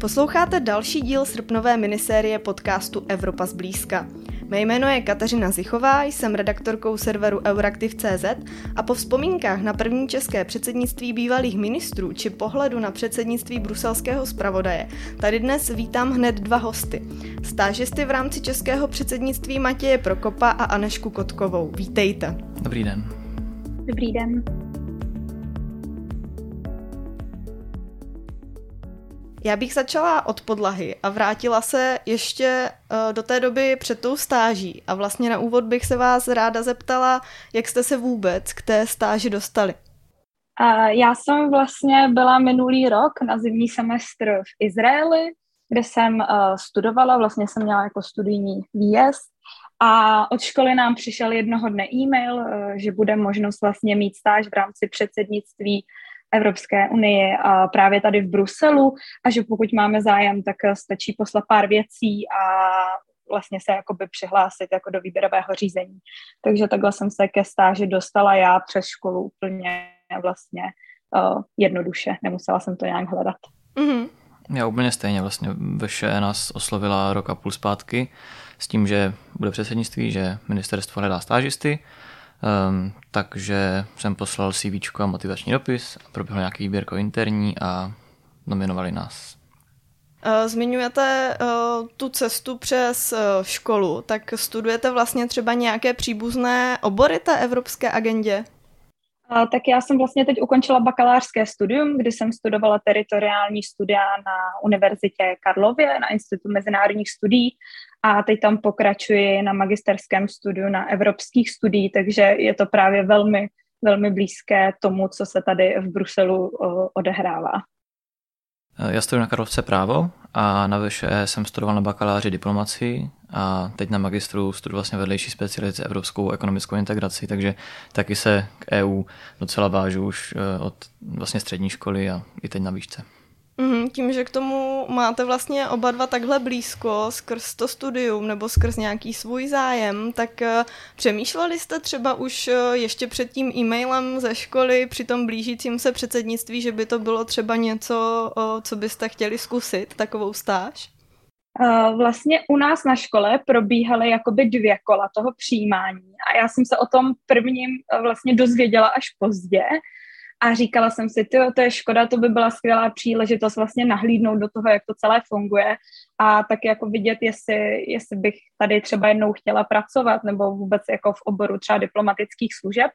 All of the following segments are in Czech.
Posloucháte další díl srpnové minisérie podcastu Evropa zblízka. Mé jméno je Kateřina Zichová, jsem redaktorkou serveru Euraktiv.cz a po vzpomínkách na první české předsednictví bývalých ministrů či pohledu na předsednictví bruselského zpravodaje tady dnes vítám hned dva hosty. Stážisty v rámci českého předsednictví Matěje Prokopa a Anešku Kotkovou. Vítejte. Dobrý den. Dobrý den. Já bych začala od podlahy a vrátila se ještě uh, do té doby před tou stáží. A vlastně na úvod bych se vás ráda zeptala, jak jste se vůbec k té stáži dostali. Já jsem vlastně byla minulý rok na zimní semestr v Izraeli, kde jsem uh, studovala, vlastně jsem měla jako studijní výjezd a od školy nám přišel jednoho dne e-mail, uh, že bude možnost vlastně mít stáž v rámci předsednictví Evropské unii a právě tady v Bruselu a že pokud máme zájem, tak stačí poslat pár věcí a vlastně se jakoby přihlásit jako do výběrového řízení. Takže takhle jsem se ke stáži dostala já přes školu úplně vlastně uh, jednoduše. Nemusela jsem to nějak hledat. Mm-hmm. Já úplně stejně vlastně Veše nás oslovila rok a půl zpátky s tím, že bude předsednictví, že ministerstvo hledá stážisty Um, takže jsem poslal CV a motivační dopis, proběhl nějaký výběrko interní a nominovali nás. Eh, zmiňujete uh, tu cestu přes uh, školu, tak studujete vlastně třeba nějaké příbuzné obory té evropské agendě? Uh, tak já jsem vlastně teď ukončila bakalářské studium, kdy jsem studovala teritoriální studia na Univerzitě Karlově, na Institutu mezinárodních studií a teď tam pokračuji na magisterském studiu na evropských studiích, takže je to právě velmi, velmi blízké tomu, co se tady v Bruselu odehrává. Já studuji na Karlovce právo a na VŠE jsem studoval na bakaláři diplomacii a teď na magistru studuji vlastně vedlejší specializaci evropskou ekonomickou integraci, takže taky se k EU docela vážu už e, od vlastně střední školy a i teď na výšce. Mm, tím, že k tomu máte vlastně oba dva takhle blízko skrz to studium nebo skrz nějaký svůj zájem, tak uh, přemýšleli jste třeba už uh, ještě před tím e-mailem ze školy při tom blížícím se předsednictví, že by to bylo třeba něco, co byste chtěli zkusit, takovou stáž? Vlastně u nás na škole probíhaly jakoby dvě kola toho přijímání a já jsem se o tom prvním vlastně dozvěděla až pozdě, a říkala jsem si, to je škoda, to by byla skvělá příležitost vlastně nahlídnout do toho, jak to celé funguje a tak jako vidět, jestli, jestli bych tady třeba jednou chtěla pracovat nebo vůbec jako v oboru třeba diplomatických služeb.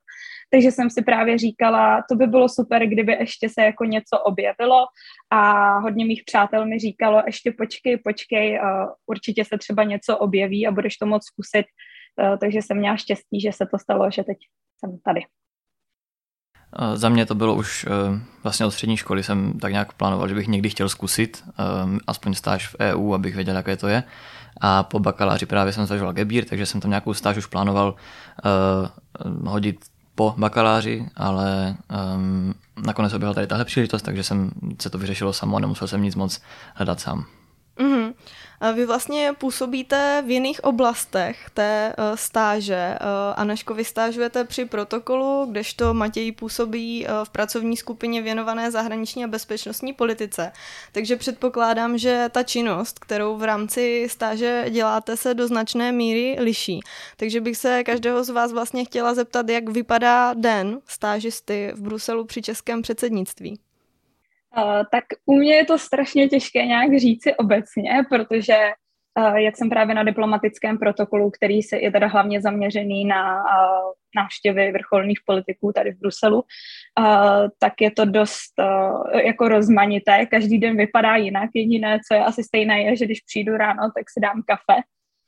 Takže jsem si právě říkala, to by bylo super, kdyby ještě se jako něco objevilo a hodně mých přátel mi říkalo, ještě počkej, počkej, určitě se třeba něco objeví a budeš to moc zkusit. Takže jsem měla štěstí, že se to stalo, že teď jsem tady. Za mě to bylo už eh, vlastně od střední školy jsem tak nějak plánoval, že bych někdy chtěl zkusit eh, aspoň stáž v EU, abych věděl, jaké to je. A po bakaláři právě jsem zažil Gebír, takže jsem tam nějakou stáž už plánoval hodit po bakaláři, ale um, nakonec objevila tady tahle příležitost, takže jsem se to vyřešilo samo a nemusel jsem nic moc hledat sám. Mm-hmm. Vy vlastně působíte v jiných oblastech té uh, stáže. Uh, Aneško, vy stážujete při protokolu, kdežto Matěj působí uh, v pracovní skupině věnované zahraniční a bezpečnostní politice. Takže předpokládám, že ta činnost, kterou v rámci stáže děláte, se do značné míry liší. Takže bych se každého z vás vlastně chtěla zeptat, jak vypadá den stážisty v Bruselu při českém předsednictví. Uh, tak u mě je to strašně těžké nějak říci obecně, protože uh, jak jsem právě na diplomatickém protokolu, který se je teda hlavně zaměřený na uh, návštěvy vrcholných politiků tady v Bruselu, tak je to dost jako rozmanité. Každý den vypadá jinak. Jediné, co je asi stejné, je, že když přijdu ráno, tak si dám kafe,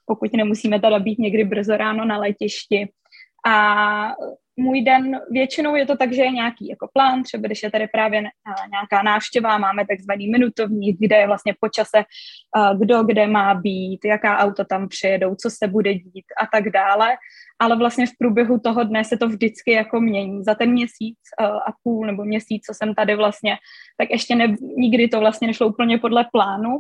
pokud nemusíme teda být někdy brzo ráno na letišti. A můj den, většinou je to tak, že je nějaký jako plán, třeba když je tady právě nějaká návštěva, máme takzvaný minutovník, kde je vlastně po čase, kdo kde má být, jaká auto tam přijedou, co se bude dít a tak dále, ale vlastně v průběhu toho dne se to vždycky jako mění. Za ten měsíc a půl nebo měsíc, co jsem tady vlastně, tak ještě ne, nikdy to vlastně nešlo úplně podle plánu,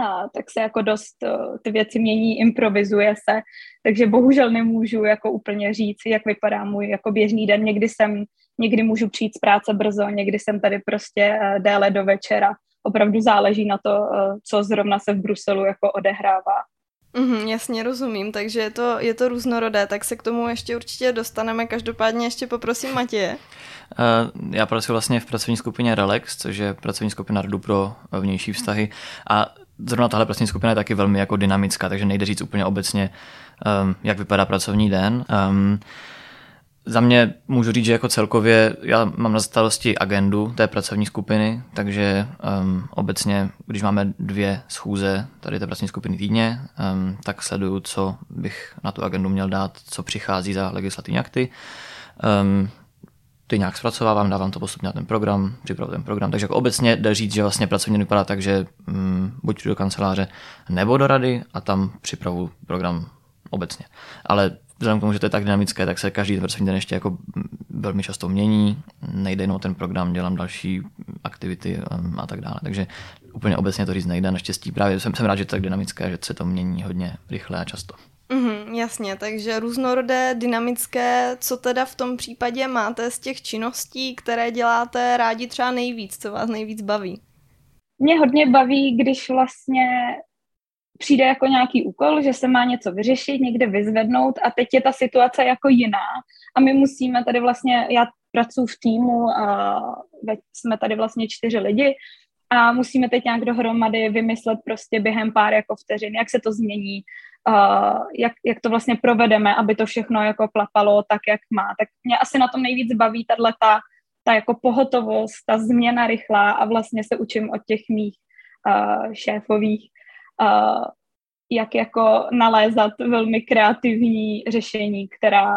a, tak se jako dost uh, ty věci mění, improvizuje se, takže bohužel nemůžu jako úplně říct, jak vypadá můj jako běžný den. Někdy jsem, někdy můžu přijít z práce brzo, někdy jsem tady prostě uh, déle do večera, opravdu záleží na to, co zrovna se v Bruselu jako odehrává. Mm, jasně rozumím, takže je to, je to různorodé, tak se k tomu ještě určitě dostaneme. Každopádně ještě poprosím Matěje. Uh, já pracuji vlastně v pracovní skupině Relax, což je pracovní skupina Radu pro vnější vztahy a zrovna tahle pracovní skupina je taky velmi jako dynamická, takže nejde říct úplně obecně, um, jak vypadá pracovní den. Um, za mě můžu říct, že jako celkově já mám na starosti agendu té pracovní skupiny, takže um, obecně, když máme dvě schůze tady té pracovní skupiny týdně, um, tak sleduju, co bych na tu agendu měl dát, co přichází za legislativní akty. Um, ty nějak zpracovávám, dávám to postupně na ten program, připravuji ten program. Takže jako obecně jde říct, že vlastně pracovně vypadá tak, že um, buď do kanceláře nebo do rady a tam připravu program obecně. Ale vzhledem k tomu, že to je tak dynamické, tak se každý pracovní den ještě jako velmi často mění, nejde jenom ten program, dělám další aktivity um, a tak dále. Takže úplně obecně to říct nejde. Naštěstí právě jsem, jsem rád, že to je tak dynamické, že se to mění hodně rychle a často. Mm, jasně, takže různorodé, dynamické, co teda v tom případě máte z těch činností, které děláte rádi třeba nejvíc, co vás nejvíc baví? Mě hodně baví, když vlastně přijde jako nějaký úkol, že se má něco vyřešit, někde vyzvednout a teď je ta situace jako jiná a my musíme tady vlastně, já pracuji v týmu a jsme tady vlastně čtyři lidi a musíme teď nějak dohromady vymyslet prostě během pár jako vteřin, jak se to změní, uh, jak, jak to vlastně provedeme, aby to všechno jako klapalo tak, jak má. Tak mě asi na tom nejvíc baví tato ta, ta jako pohotovost, ta změna rychlá a vlastně se učím od těch mých uh, šéfových, uh, jak jako nalézat velmi kreativní řešení, která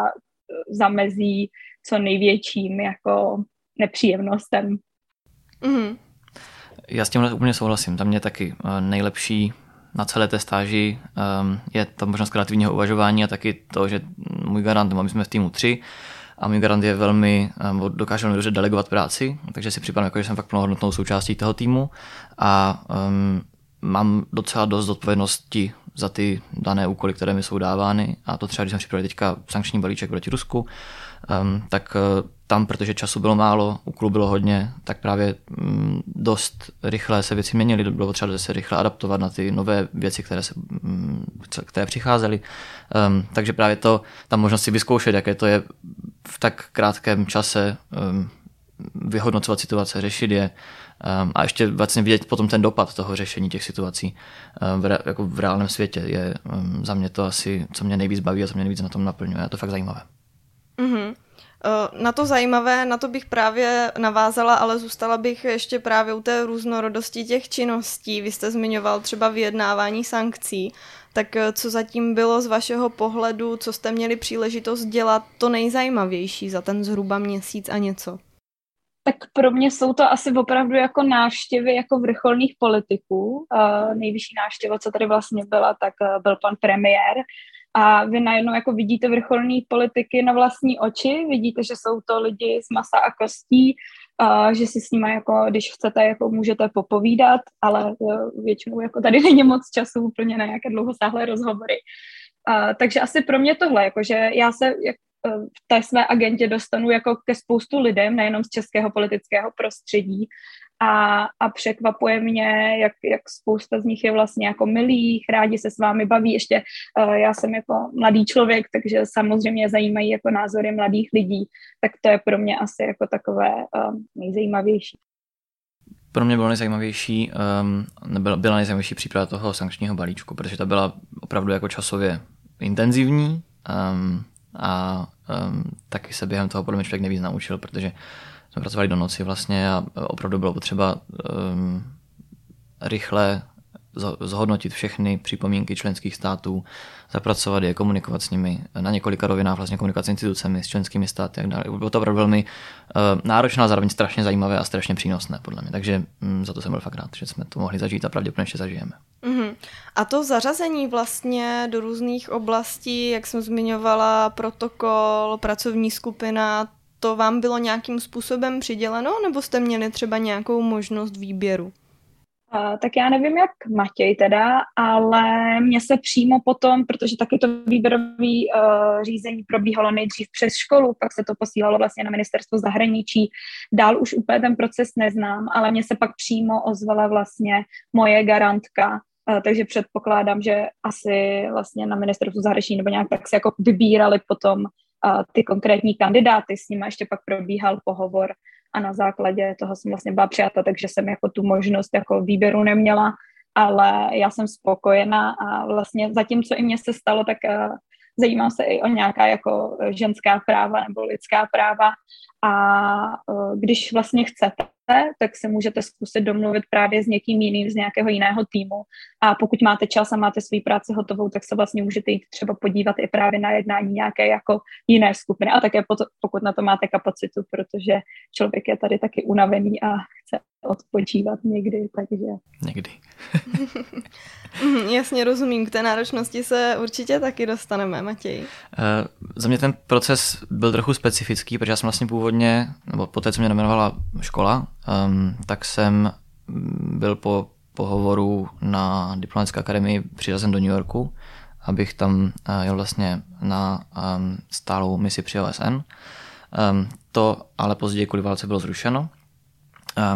zamezí co největším jako nepříjemnostem. Mm-hmm. Já s tímhle úplně souhlasím. Tam mě taky nejlepší na celé té stáži um, je ta možnost kreativního uvažování a taky to, že můj garant, my jsme v týmu tři a můj garant je velmi, um, dokáže velmi dobře delegovat práci, takže si připadám, jako, že jsem fakt plnohodnotnou součástí toho týmu a um, mám docela dost odpovědnosti za ty dané úkoly, které mi jsou dávány a to třeba, když jsem připravil teďka sankční balíček proti Rusku, um, tak uh, tam, protože času bylo málo, úkolů bylo hodně, tak právě um, dost rychle se věci měnily, bylo třeba se rychle adaptovat na ty nové věci, které, se, um, které přicházely. Um, takže právě to, ta možnost si vyzkoušet, jaké to je v tak krátkém čase um, vyhodnocovat situace, řešit je, Um, a ještě vlastně vidět potom ten dopad toho řešení těch situací um, v, re, jako v reálném světě je um, za mě to asi, co mě nejvíc baví a co mě nejvíc na tom naplňuje. Je to fakt zajímavé. Mm-hmm. Na to zajímavé, na to bych právě navázala, ale zůstala bych ještě právě u té různorodosti těch činností. Vy jste zmiňoval třeba vyjednávání sankcí. Tak e, co zatím bylo z vašeho pohledu, co jste měli příležitost dělat to nejzajímavější za ten zhruba měsíc a něco? tak pro mě jsou to asi opravdu jako návštěvy jako vrcholných politiků. Uh, nejvyšší návštěva, co tady vlastně byla, tak byl pan premiér. A vy najednou jako vidíte vrcholní politiky na vlastní oči, vidíte, že jsou to lidi z masa a kostí, uh, že si s nimi jako, když chcete, jako můžete popovídat, ale uh, většinou jako tady není moc času úplně na nějaké dlouhosáhlé rozhovory. Uh, takže asi pro mě tohle, jakože já se, jak, v té své agentě dostanu jako ke spoustu lidem, nejenom z českého politického prostředí a, a překvapuje mě, jak, jak spousta z nich je vlastně jako milých, rádi se s vámi baví, ještě uh, já jsem jako mladý člověk, takže samozřejmě zajímají jako názory mladých lidí, tak to je pro mě asi jako takové uh, nejzajímavější. Pro mě bylo nejzajímavější, um, nebyla, byla nejzajímavější příprava toho sankčního balíčku, protože ta byla opravdu jako časově intenzivní, um, a um, taky se během toho podle mě člověk nevíc naučil, protože jsme pracovali do noci vlastně a opravdu bylo potřeba um, rychle zhodnotit všechny připomínky členských států, zapracovat je, komunikovat s nimi na několika rovinách, vlastně komunikovat s institucemi, s členskými státy a tak dále. Bylo to opravdu velmi uh, náročné a zároveň strašně zajímavé a strašně přínosné, podle mě. Takže um, za to jsem byl fakt rád, že jsme to mohli zažít a pravděpodobně ještě zažijeme. Mm-hmm. A to zařazení vlastně do různých oblastí, jak jsem zmiňovala, protokol, pracovní skupina, to vám bylo nějakým způsobem přiděleno, nebo jste měli třeba nějakou možnost výběru? Uh, tak já nevím, jak Matěj teda, ale mě se přímo potom, protože taky to výběrové uh, řízení probíhalo nejdřív přes školu, pak se to posílalo vlastně na ministerstvo zahraničí, dál už úplně ten proces neznám, ale mě se pak přímo ozvala vlastně moje garantka, uh, takže předpokládám, že asi vlastně na ministerstvu zahraničí nebo nějak tak se jako vybírali potom ty konkrétní kandidáty, s nimi ještě pak probíhal pohovor a na základě toho jsem vlastně byla přijata, takže jsem jako tu možnost jako výběru neměla, ale já jsem spokojená a vlastně zatímco i mně se stalo, tak uh, zajímám se i o nějaká jako ženská práva nebo lidská práva. A uh, když vlastně chcete, tak se můžete zkusit domluvit právě s někým jiným z nějakého jiného týmu a pokud máte čas a máte svou práci hotovou, tak se vlastně můžete jít třeba podívat i právě na jednání nějaké jako jiné skupiny a také pokud na to máte kapacitu, protože člověk je tady taky unavený a chce odpočívat někdy, takže... Někdy. Mhm, jasně rozumím, k té náročnosti se určitě taky dostaneme, Matěj. Uh, za mě ten proces byl trochu specifický, protože já jsem vlastně původně, nebo po té, co mě nominovala škola, um, tak jsem byl po pohovoru na diplomatické akademii přiřazen do New Yorku, abych tam uh, jel vlastně na um, stálou misi při OSN. Um, to ale později kvůli válce bylo zrušeno,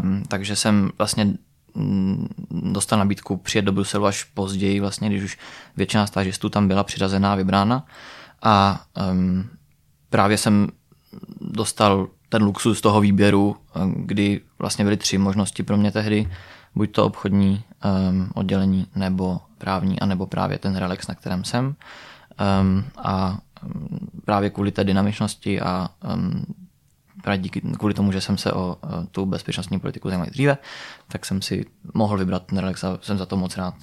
um, takže jsem vlastně mm, dostal nabídku přijet do Bruselu až později, vlastně, když už většina stážistů tam byla přiřazená, vybrána. A um, právě jsem dostal ten luxus toho výběru, kdy vlastně byly tři možnosti pro mě tehdy, buď to obchodní um, oddělení, nebo právní, anebo právě ten relax, na kterém jsem. Um, a právě kvůli té dynamičnosti a um, právě díky, kvůli tomu, že jsem se o, o tu bezpečnostní politiku zajímal dříve, tak jsem si mohl vybrat ten relax a jsem za to moc rád.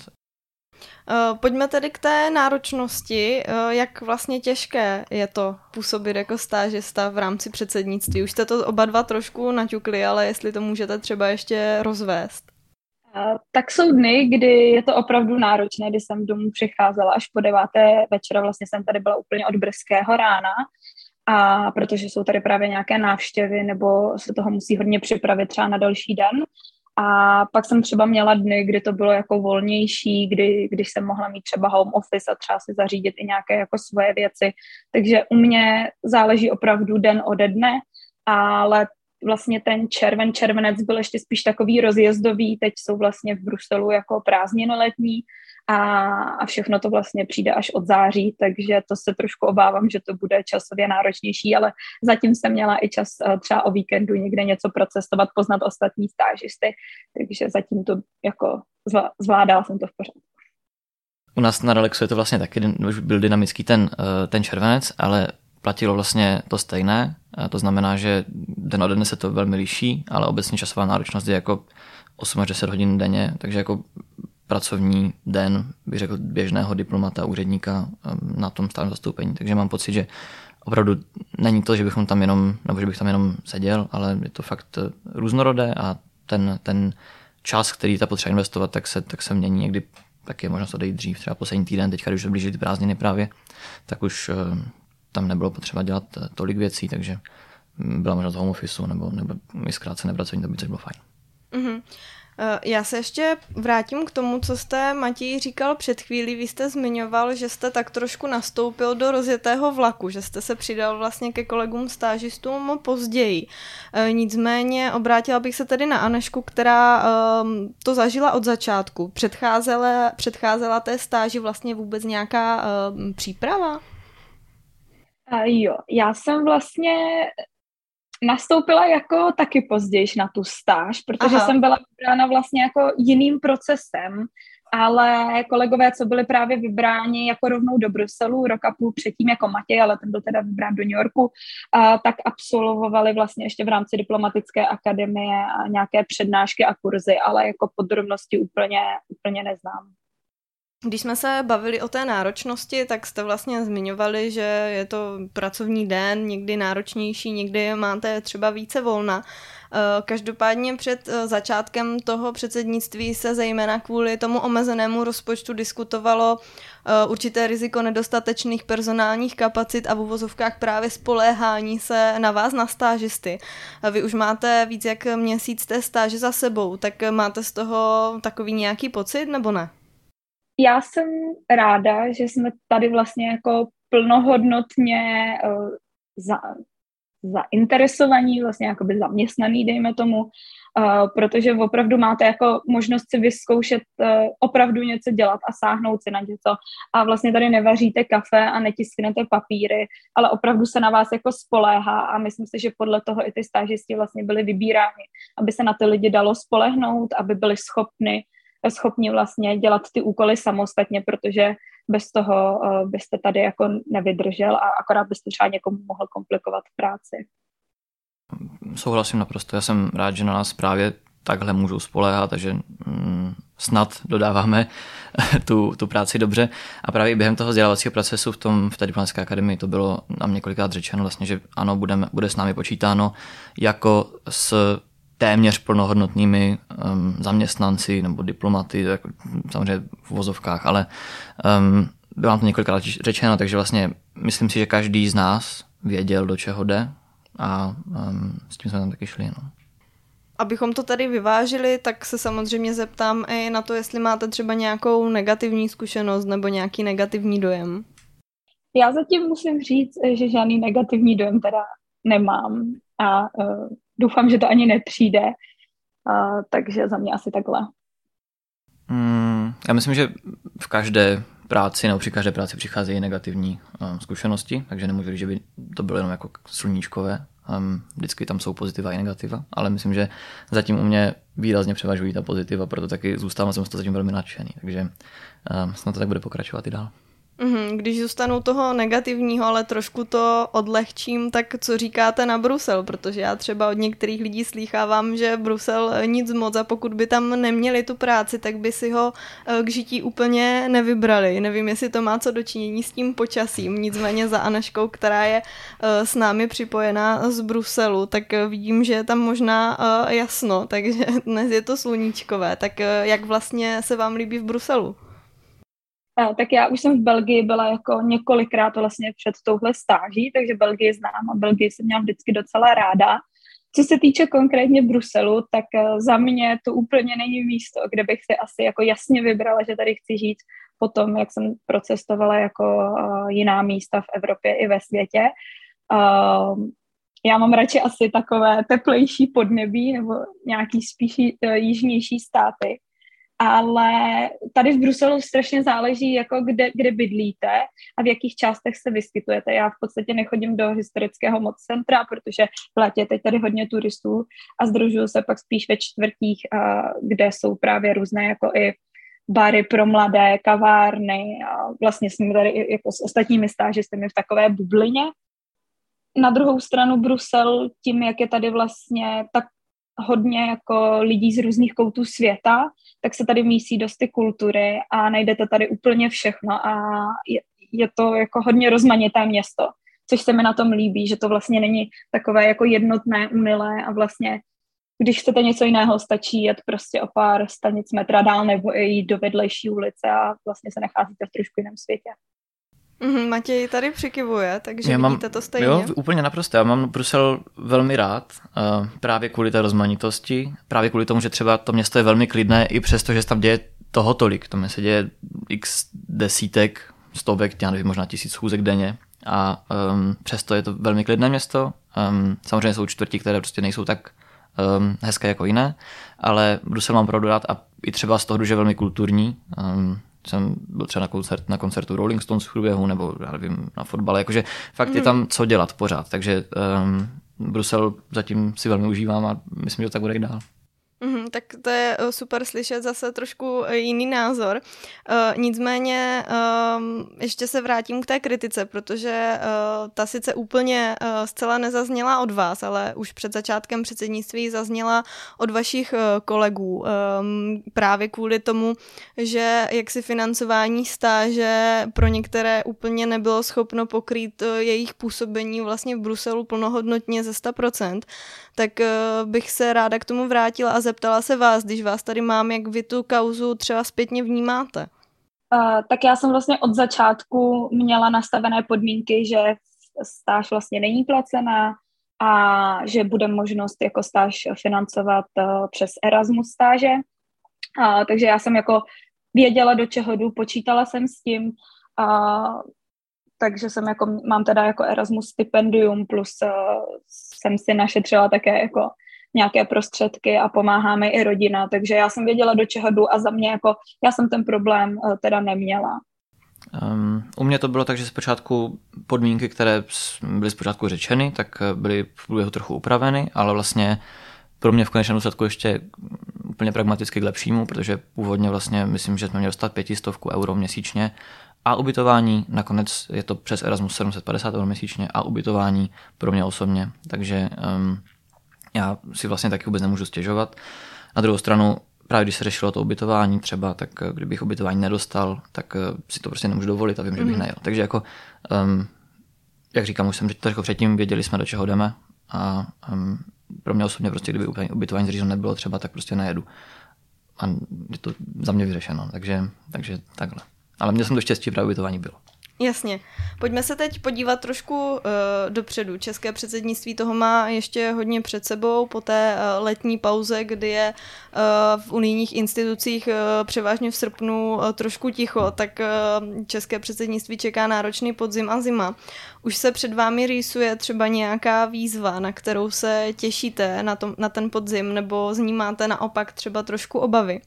Uh, pojďme tedy k té náročnosti. Uh, jak vlastně těžké je to působit jako stážista v rámci předsednictví? Už jste to oba dva trošku naťukli, ale jestli to můžete třeba ještě rozvést. Tak jsou dny, kdy je to opravdu náročné, kdy jsem domů přicházela až po deváté večera, vlastně jsem tady byla úplně od brzkého rána, a protože jsou tady právě nějaké návštěvy nebo se toho musí hodně připravit třeba na další den. A pak jsem třeba měla dny, kdy to bylo jako volnější, kdy, když jsem mohla mít třeba home office a třeba si zařídit i nějaké jako svoje věci. Takže u mě záleží opravdu den ode dne, ale vlastně ten červen, červenec byl ještě spíš takový rozjezdový, teď jsou vlastně v Bruselu jako prázdniny letní a, a všechno to vlastně přijde až od září, takže to se trošku obávám, že to bude časově náročnější, ale zatím jsem měla i čas eh, třeba o víkendu někde něco procestovat, poznat ostatní stážisty, takže zatím to jako zvládala jsem to v pořádku. U nás na Relaxu je to vlastně taky, už byl dynamický ten, eh, ten červenec, ale platilo vlastně to stejné, to znamená, že den ode dne se to velmi liší, ale obecně časová náročnost je jako 8 až 10 hodin denně, takže jako pracovní den, bych řekl, běžného diplomata, úředníka um, na tom stálem zastoupení. Takže mám pocit, že opravdu není to, že bychom tam jenom, nebo že bych tam jenom seděl, ale je to fakt eh, různorodé a ten, ten čas, který ta potřeba investovat, tak se, tak se mění někdy tak je možnost odejít dřív, třeba poslední týden, teďka, když se blíží ty prázdniny právě, tak už uh, tam nebylo potřeba dělat eh, tolik věcí, takže mm, byla možnost home office nebo, nebo i zkrácené pracovní doby, což bylo fajn. Mm-hmm. Eh, já se ještě vrátím k tomu, co jste, Matěj, říkal před chvílí. Vy jste zmiňoval, že jste tak trošku nastoupil do rozjetého vlaku, že jste se přidal vlastně ke kolegům stážistům později. Eh, nicméně obrátila bych se tedy na Anešku, která ehm, to zažila od začátku. Předcházela, předcházela té stáži vlastně vůbec nějaká ehm, příprava? A jo, já jsem vlastně nastoupila jako taky později na tu stáž, protože Aha. jsem byla vybrána vlastně jako jiným procesem, ale kolegové, co byli právě vybráni jako rovnou do Bruselu, rok a půl předtím jako Matěj, ale ten byl teda vybrán do New Yorku, a, tak absolvovali vlastně ještě v rámci diplomatické akademie a nějaké přednášky a kurzy, ale jako podrobnosti úplně, úplně neznám. Když jsme se bavili o té náročnosti, tak jste vlastně zmiňovali, že je to pracovní den, někdy náročnější, někdy máte třeba více volna. Eh, každopádně před eh, začátkem toho předsednictví se zejména kvůli tomu omezenému rozpočtu diskutovalo eh, určité riziko nedostatečných personálních kapacit a v uvozovkách právě spoléhání se na vás, na stážisty. Vy už máte víc jak měsíc té stáže za sebou, tak máte z toho takový nějaký pocit nebo ne? Já jsem ráda, že jsme tady vlastně jako plnohodnotně uh, za, zainteresovaní, vlastně jakoby zaměstnaný, dejme tomu, uh, protože opravdu máte jako možnost si vyzkoušet uh, opravdu něco dělat a sáhnout si na něco. A vlastně tady nevaříte kafe a netisknete papíry, ale opravdu se na vás jako spoléhá a myslím si, že podle toho i ty stážisti vlastně byli vybíráni, aby se na ty lidi dalo spolehnout, aby byli schopni schopni vlastně dělat ty úkoly samostatně, protože bez toho uh, byste tady jako nevydržel a akorát byste třeba někomu mohl komplikovat práci. Souhlasím naprosto. Já jsem rád, že na nás právě takhle můžou spoléhat, takže mm, snad dodáváme tu, tu práci dobře. A právě během toho vzdělávacího procesu v, tom, v té diplomatické akademii to bylo nám několikrát řečeno, vlastně, že ano, budeme, bude s námi počítáno jako s téměř plnohodnotnými um, zaměstnanci nebo diplomaty, tak, samozřejmě v vozovkách, ale um, bylo nám to několikrát řečeno, takže vlastně myslím si, že každý z nás věděl, do čeho jde a um, s tím jsme tam taky šli. No. Abychom to tady vyvážili, tak se samozřejmě zeptám i na to, jestli máte třeba nějakou negativní zkušenost nebo nějaký negativní dojem. Já zatím musím říct, že žádný negativní dojem teda nemám a uh, doufám, že to ani nepřijde. Uh, takže za mě asi takhle. Mm, já myslím, že v každé práci nebo při každé práci přicházejí negativní um, zkušenosti, takže nemůžu říct, že by to bylo jenom jako sluníčkové. Um, vždycky tam jsou pozitiva i negativa, ale myslím, že zatím u mě výrazně převažují ta pozitiva, proto taky zůstávám jsem z toho zatím velmi nadšený, takže um, snad to tak bude pokračovat i dál. Mm-hmm, když zůstanu toho negativního, ale trošku to odlehčím, tak co říkáte na Brusel? Protože já třeba od některých lidí slýchávám, že Brusel nic moc a pokud by tam neměli tu práci, tak by si ho eh, k žití úplně nevybrali. Nevím, jestli to má co dočinění s tím počasím, nicméně za Aneškou, která je eh, s námi připojená z Bruselu, tak eh, vidím, že je tam možná jasno, takže dnes je to sluníčkové. Tak jak vlastně se vám líbí v Bruselu? Tak já už jsem v Belgii byla jako několikrát vlastně před touhle stáží, takže Belgii znám a Belgii jsem měla vždycky docela ráda. Co se týče konkrétně Bruselu, tak eh, za mě to úplně není místo, kde bych si asi jako jasně vybrala, že tady chci žít po tom, jak jsem procestovala jako uh, jiná místa v Evropě i ve světě. Uh, já mám radši asi takové teplejší podnebí nebo nějaký spíš uh, jižnější státy ale tady v Bruselu strašně záleží, jako kde, kde bydlíte a v jakých částech se vyskytujete. Já v podstatě nechodím do historického moc centra, protože v létě teď tady hodně turistů a združuju se pak spíš ve čtvrtích, kde jsou právě různé jako i bary pro mladé, kavárny a vlastně jsme tady jako s ostatními stážisty v takové bublině. Na druhou stranu Brusel, tím, jak je tady vlastně tak hodně jako lidí z různých koutů světa, tak se tady mísí dost ty kultury a najdete tady úplně všechno a je, je to jako hodně rozmanité město, což se mi na tom líbí, že to vlastně není takové jako jednotné, umilé a vlastně když chcete něco jiného, stačí jet prostě o pár stanic metra dál nebo i do vedlejší ulice a vlastně se nacházíte v trošku jiném světě. Mm, Matěj tady přikivuje, takže já vidíte to stejně. Jo, úplně naprosto. Já mám Brusel velmi rád, uh, právě kvůli té rozmanitosti, právě kvůli tomu, že třeba to město je velmi klidné, i přesto, že se tam děje toho tolik. To se děje x desítek, stovek, já nevím, možná tisíc schůzek denně. A um, přesto je to velmi klidné město. Um, samozřejmě jsou čtvrti, které prostě nejsou tak um, hezké jako jiné, ale Brusel mám opravdu rád a i třeba z toho, že je velmi kulturní. Um, jsem byl třeba na, koncert, na koncertu Rolling Stones v průběhu, nebo já nevím, na fotbale, jakože fakt mm. je mhm. tam co dělat pořád, takže um, Brusel zatím si velmi užívám a myslím, že to tak bude i dál. Mm, tak to je eh, super slyšet zase trošku eh, jiný názor. Uh, nicméně um, ještě se vrátím k té kritice, protože uh, ta sice úplně uh, zcela nezazněla od vás, ale už před začátkem předsednictví zazněla od vašich kolegů. Um, právě kvůli tomu, že jaksi financování stáže pro některé úplně nebylo schopno pokrýt jejich působení vlastně v Bruselu plnohodnotně ze 100%, tak bych se ráda k tomu vrátila a zeptala se vás, když vás tady mám, jak vy tu kauzu třeba zpětně vnímáte? Uh, tak já jsem vlastně od začátku měla nastavené podmínky, že stáž vlastně není placená a že bude možnost jako stáž financovat uh, přes Erasmus stáže. Uh, takže já jsem jako věděla, do čeho jdu, počítala jsem s tím, uh, takže jsem jako, mám teda jako Erasmus stipendium plus uh, jsem si našetřila také jako nějaké prostředky a pomáháme i rodina, takže já jsem věděla, do čeho jdu a za mě jako, já jsem ten problém uh, teda neměla. Um, u mě to bylo tak, že zpočátku podmínky, které byly zpočátku řečeny, tak eh, byly v průběhu trochu upraveny, ale vlastně pro mě v konečném důsledku ještě úplně pragmaticky k lepšímu, protože původně vlastně myslím, že jsme měli dostat pětistovku euro měsíčně a ubytování, nakonec je to přes Erasmus 750 euro měsíčně a ubytování pro mě osobně, takže um, já si vlastně taky vůbec nemůžu stěžovat. Na druhou stranu, právě když se řešilo to ubytování třeba, tak eh, kdybych ubytování nedostal, tak eh, si to prostě nemůžu dovolit a vím, mm. že bych nejel. Takže jako, um, jak říkám, už jsem to řekl předtím, věděli jsme, do čeho jdeme a um, pro mě osobně prostě, kdyby ubytování zřízeno nebylo třeba, tak prostě nejedu. A je to za mě vyřešeno, takže, takže takhle. Ale měl jsem to štěstí, právě ubytování bylo. Jasně. Pojďme se teď podívat trošku uh, dopředu. České předsednictví toho má ještě hodně před sebou po té uh, letní pauze, kdy je uh, v unijních institucích uh, převážně v srpnu uh, trošku ticho, tak uh, české předsednictví čeká náročný podzim a zima. Už se před vámi rýsuje třeba nějaká výzva, na kterou se těšíte na, tom, na ten podzim, nebo z ní máte naopak třeba trošku obavy?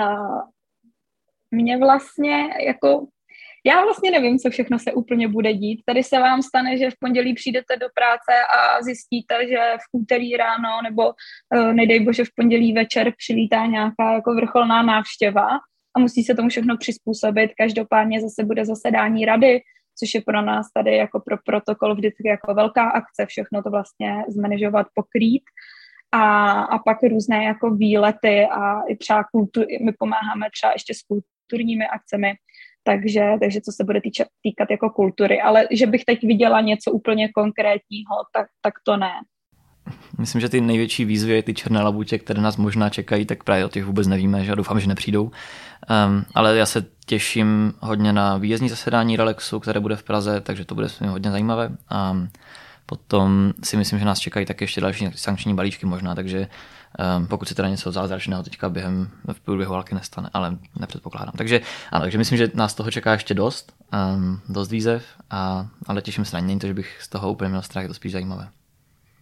Uh, mě vlastně jako já vlastně nevím, co všechno se úplně bude dít. Tady se vám stane, že v pondělí přijdete do práce a zjistíte, že v úterý ráno nebo uh, nedej bože v pondělí večer přilítá nějaká jako vrcholná návštěva a musí se tomu všechno přizpůsobit. Každopádně zase bude zasedání rady, což je pro nás tady jako pro protokol vždycky jako velká akce, všechno to vlastně zmanežovat, pokrýt. A, a pak různé jako výlety a i třeba kultur, my pomáháme třeba ještě s kulturními akcemi, takže, takže co se bude týče, týkat jako kultury, ale že bych teď viděla něco úplně konkrétního, tak, tak to ne. Myslím, že ty největší výzvy, ty černé labutě, které nás možná čekají, tak právě o těch vůbec nevíme, že doufám, že nepřijdou. Um, ale já se těším hodně na výjezdní zasedání Relexu, které bude v Praze, takže to bude hodně zajímavé. Um, potom si myslím, že nás čekají také ještě další sankční balíčky možná, takže Um, pokud se teda něco zázračného teďka během v průběhu války nestane, ale nepředpokládám. Takže ano, takže myslím, že nás toho čeká ještě dost, um, dost výzev, a, ale těším se na něj, to, že bych z toho úplně měl strach, je to spíš zajímavé.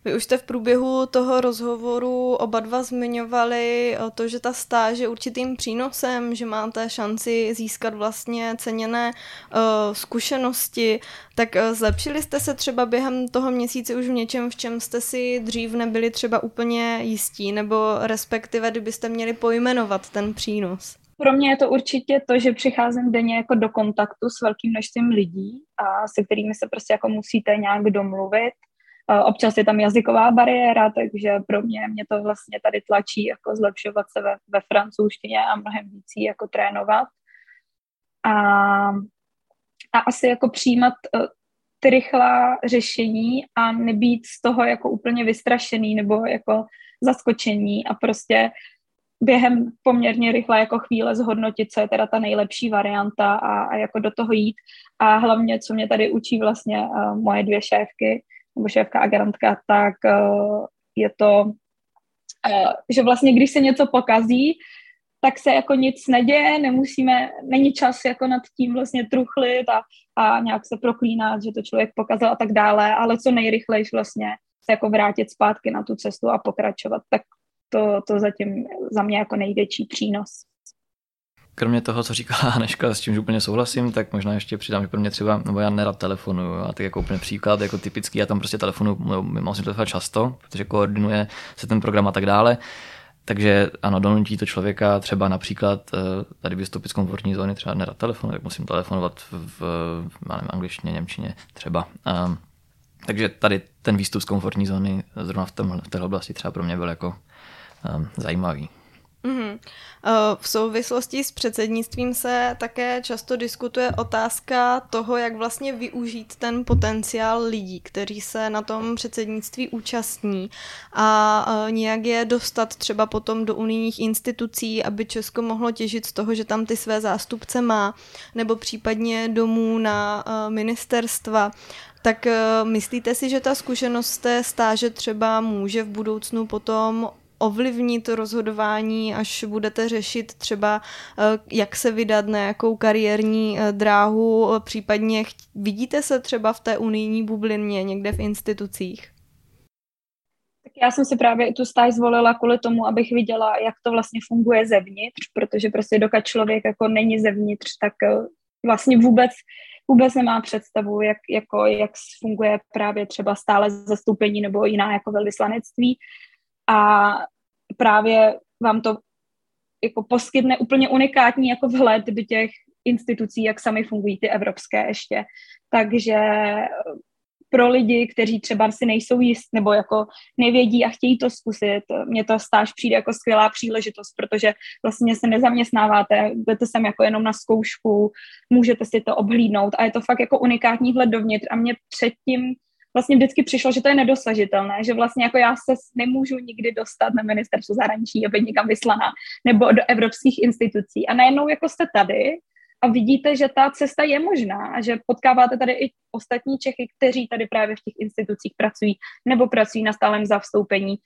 Vy už jste v průběhu toho rozhovoru oba dva zmiňovali o to, že ta stáž je určitým přínosem, že máte šanci získat vlastně ceněné uh, zkušenosti. Tak uh, zlepšili jste se třeba během toho měsíce už v něčem, v čem jste si dřív nebyli třeba úplně jistí, nebo respektive kdybyste měli pojmenovat ten přínos? Pro mě je to určitě to, že přicházím denně jako do kontaktu s velkým množstvím lidí a se kterými se prostě jako musíte nějak domluvit Občas je tam jazyková bariéra, takže pro mě mě to vlastně tady tlačí jako zlepšovat se ve, ve francouzštině a mnohem víc jako trénovat. A, a asi jako přijímat uh, ty rychlá řešení a nebýt z toho jako úplně vystrašený nebo jako zaskočení a prostě během poměrně rychle jako chvíle zhodnotit, co je teda ta nejlepší varianta a, a jako do toho jít. A hlavně, co mě tady učí vlastně uh, moje dvě šéfky, nebo šéfka a garantka, tak uh, je to, uh, že vlastně když se něco pokazí, tak se jako nic neděje, nemusíme, není čas jako nad tím vlastně truchlit a, a nějak se proklínat, že to člověk pokazil a tak dále, ale co nejrychleji vlastně se jako vrátit zpátky na tu cestu a pokračovat, tak to, to zatím za mě jako největší přínos. Kromě toho, co říkala Aneška, s čím úplně souhlasím, tak možná ještě přidám, že pro mě třeba, nebo já nerad telefonu, a tak jako úplně příklad, jako typický, já tam prostě telefonu musím telefonovat často, protože koordinuje se ten program a tak dále. takže ano, donutí to člověka třeba například eh, tady vystoupit z komfortní zóny, třeba nedat telefon, tak musím telefonovat v, v nevím, angličtině, němčině třeba. Um, takže tady ten výstup z komfortní zóny zrovna v, tomhle, v této oblasti třeba pro mě byl jako um, zajímavý. Mm-hmm. V souvislosti s předsednictvím se také často diskutuje otázka toho, jak vlastně využít ten potenciál lidí, kteří se na tom předsednictví účastní a nějak je dostat třeba potom do unijních institucí, aby Česko mohlo těžit z toho, že tam ty své zástupce má, nebo případně domů na ministerstva. Tak myslíte si, že ta zkušenost té stáže třeba může v budoucnu potom ovlivnit rozhodování, až budete řešit třeba, eh, jak se vydat na jakou kariérní eh, dráhu, eh, případně vidíte se třeba v té unijní bublině někde v institucích? Já jsem si právě tu stáž zvolila kvůli tomu, abych viděla, jak to vlastně funguje zevnitř, protože prostě dokud člověk jako není zevnitř, tak vlastně vůbec vůbec nemá představu, jak, jako, jak funguje právě třeba stále zastoupení nebo jiná jako velvyslanectví a právě vám to jako poskytne úplně unikátní jako vhled do těch institucí, jak sami fungují ty evropské ještě. Takže pro lidi, kteří třeba si nejsou jist nebo jako nevědí a chtějí to zkusit, mně to stáž přijde jako skvělá příležitost, protože vlastně se nezaměstnáváte, jdete sem jako jenom na zkoušku, můžete si to obhlídnout a je to fakt jako unikátní hled dovnitř a mě předtím vlastně vždycky přišlo, že to je nedosažitelné, že vlastně jako já se nemůžu nikdy dostat na ministerstvo zahraničí a být někam vyslaná nebo do evropských institucí. A najednou jako jste tady a vidíte, že ta cesta je možná a že potkáváte tady i ostatní Čechy, kteří tady právě v těch institucích pracují nebo pracují na stálem zavstoupení.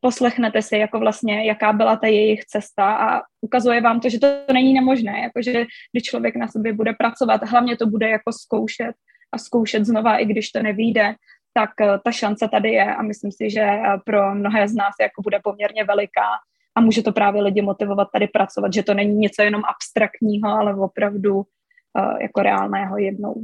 Poslechnete si, jako vlastně, jaká byla ta jejich cesta a ukazuje vám to, že to není nemožné, jakože když člověk na sobě bude pracovat, hlavně to bude jako zkoušet a zkoušet znova, i když to nevíde, tak eh, ta šance tady je a myslím si, že eh, pro mnohé z nás jako bude poměrně veliká a může to právě lidi motivovat tady pracovat, že to není něco jenom abstraktního, ale opravdu uh, jako reálného jednou.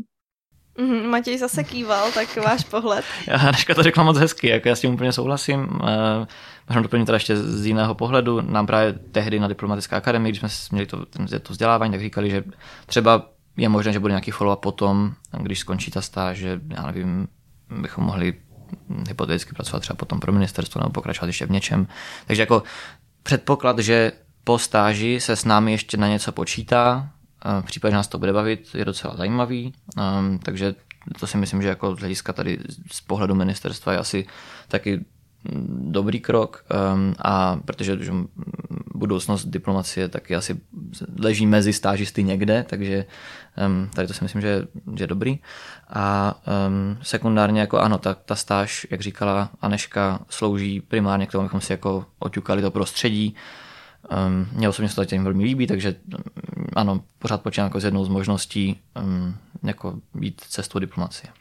Mm, Matěj zase kýval, tak váš pohled. Já Haneška to řekla moc hezky, jako já s tím úplně souhlasím. Uh, možná doplnit teda ještě z jiného pohledu. Nám právě tehdy na diplomatické akademii, když jsme měli to, to vzdělávání, tak říkali, že třeba je možné, že bude nějaký follow-up potom, když skončí ta stáž, že já nevím, bychom mohli hypoteticky pracovat třeba potom pro ministerstvo nebo pokračovat ještě v něčem. Takže jako předpoklad, že po stáži se s námi ještě na něco počítá, v případě, že nás to bude bavit, je docela zajímavý, um, takže to si myslím, že jako z hlediska tady z pohledu ministerstva je asi taky dobrý krok um, a protože že budoucnost diplomacie taky asi leží mezi stážisty někde, takže um, tady to si myslím, že, že je dobrý. A um, sekundárně jako ano, ta, ta stáž, jak říkala Aneška, slouží primárně k tomu, abychom si jako oťukali to prostředí. Um, mně osobně se to tím velmi líbí, takže um, ano, pořád počítám jako z jednou z možností um, jako být cestou diplomacie.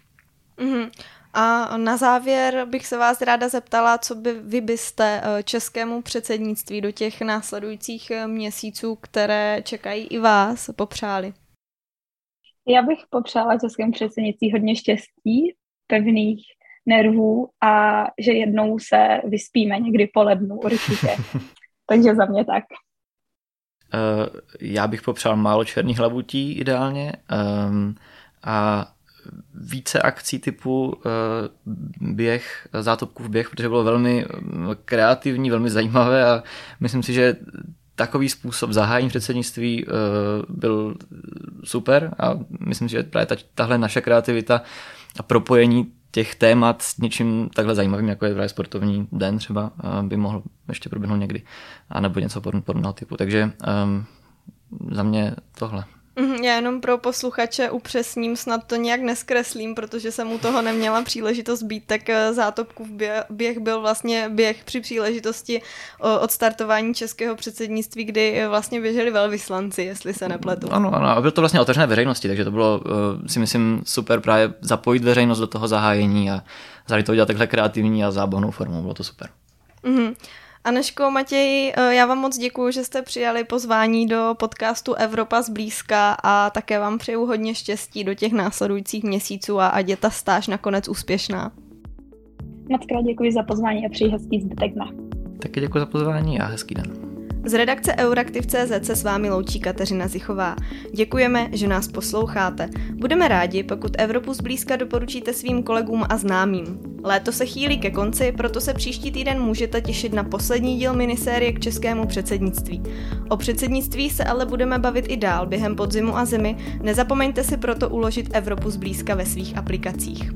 Mm-hmm. A na závěr bych se vás ráda zeptala, co by vy byste eh, českému předsednictví do těch následujících eh, měsíců, které čekají i vás, popřáli. Já bych popřála českému předsednictví hodně štěstí, pevných nervů a že jednou se vyspíme někdy po lednu určitě. Takže za mě tak. Uh, já bych popřál málo černých labutí ideálně um, a více akcí typu uh, běh, zátopkův běh, protože bylo velmi kreativní, velmi zajímavé a myslím si, že takový způsob zahájení předsednictví uh, byl super a myslím si, že právě ta, tahle naše kreativita a propojení těch témat s něčím takhle zajímavým, jako je právě sportovní den třeba, by mohl ještě proběhnout někdy, a nebo něco podobného typu. Takže um, za mě tohle. Mhm, já jenom pro posluchače upřesním, snad to nějak neskreslím, protože jsem u toho neměla příležitost být, tak eh, zátopkův běh byl vlastně běh při příležitosti odstartování českého předsednictví, kdy eh, vlastně běželi velvyslanci, jestli se nepletu. Ano, ano, a bylo to vlastně otevřené veřejnosti, takže to bylo, eh, si myslím, super právě zapojit veřejnost do toho zahájení a zároveň to udělat takhle kreativní a zábavnou formou, bylo to super. Mm-hmm. Aneško, Matěj, eh, já vám moc děkuji, že jste přijali pozvání do podcastu Evropa zblízka a také vám přeju hodně štěstí do těch následujících měsíců a ať je ta stáž nakonec úspěšná. Moc krát děkuji za pozvání a přeji hezký zbytek dne. Taky děkuji za pozvání a hezký den. Z redakce Euraktiv.cz se s vámi loučí Kateřina Zichová. Děkujeme, že nás posloucháte. Budeme rádi, pokud Evropu zblízka doporučíte svým kolegům a známým. Léto se chýlí ke konci, proto se příští týden můžete těšit na poslední díl minisérie k českému předsednictví. O předsednictví se ale budeme bavit i dál během podzimu a zimy, nezapomeňte si proto uložit Evropu zblízka ve svých aplikacích.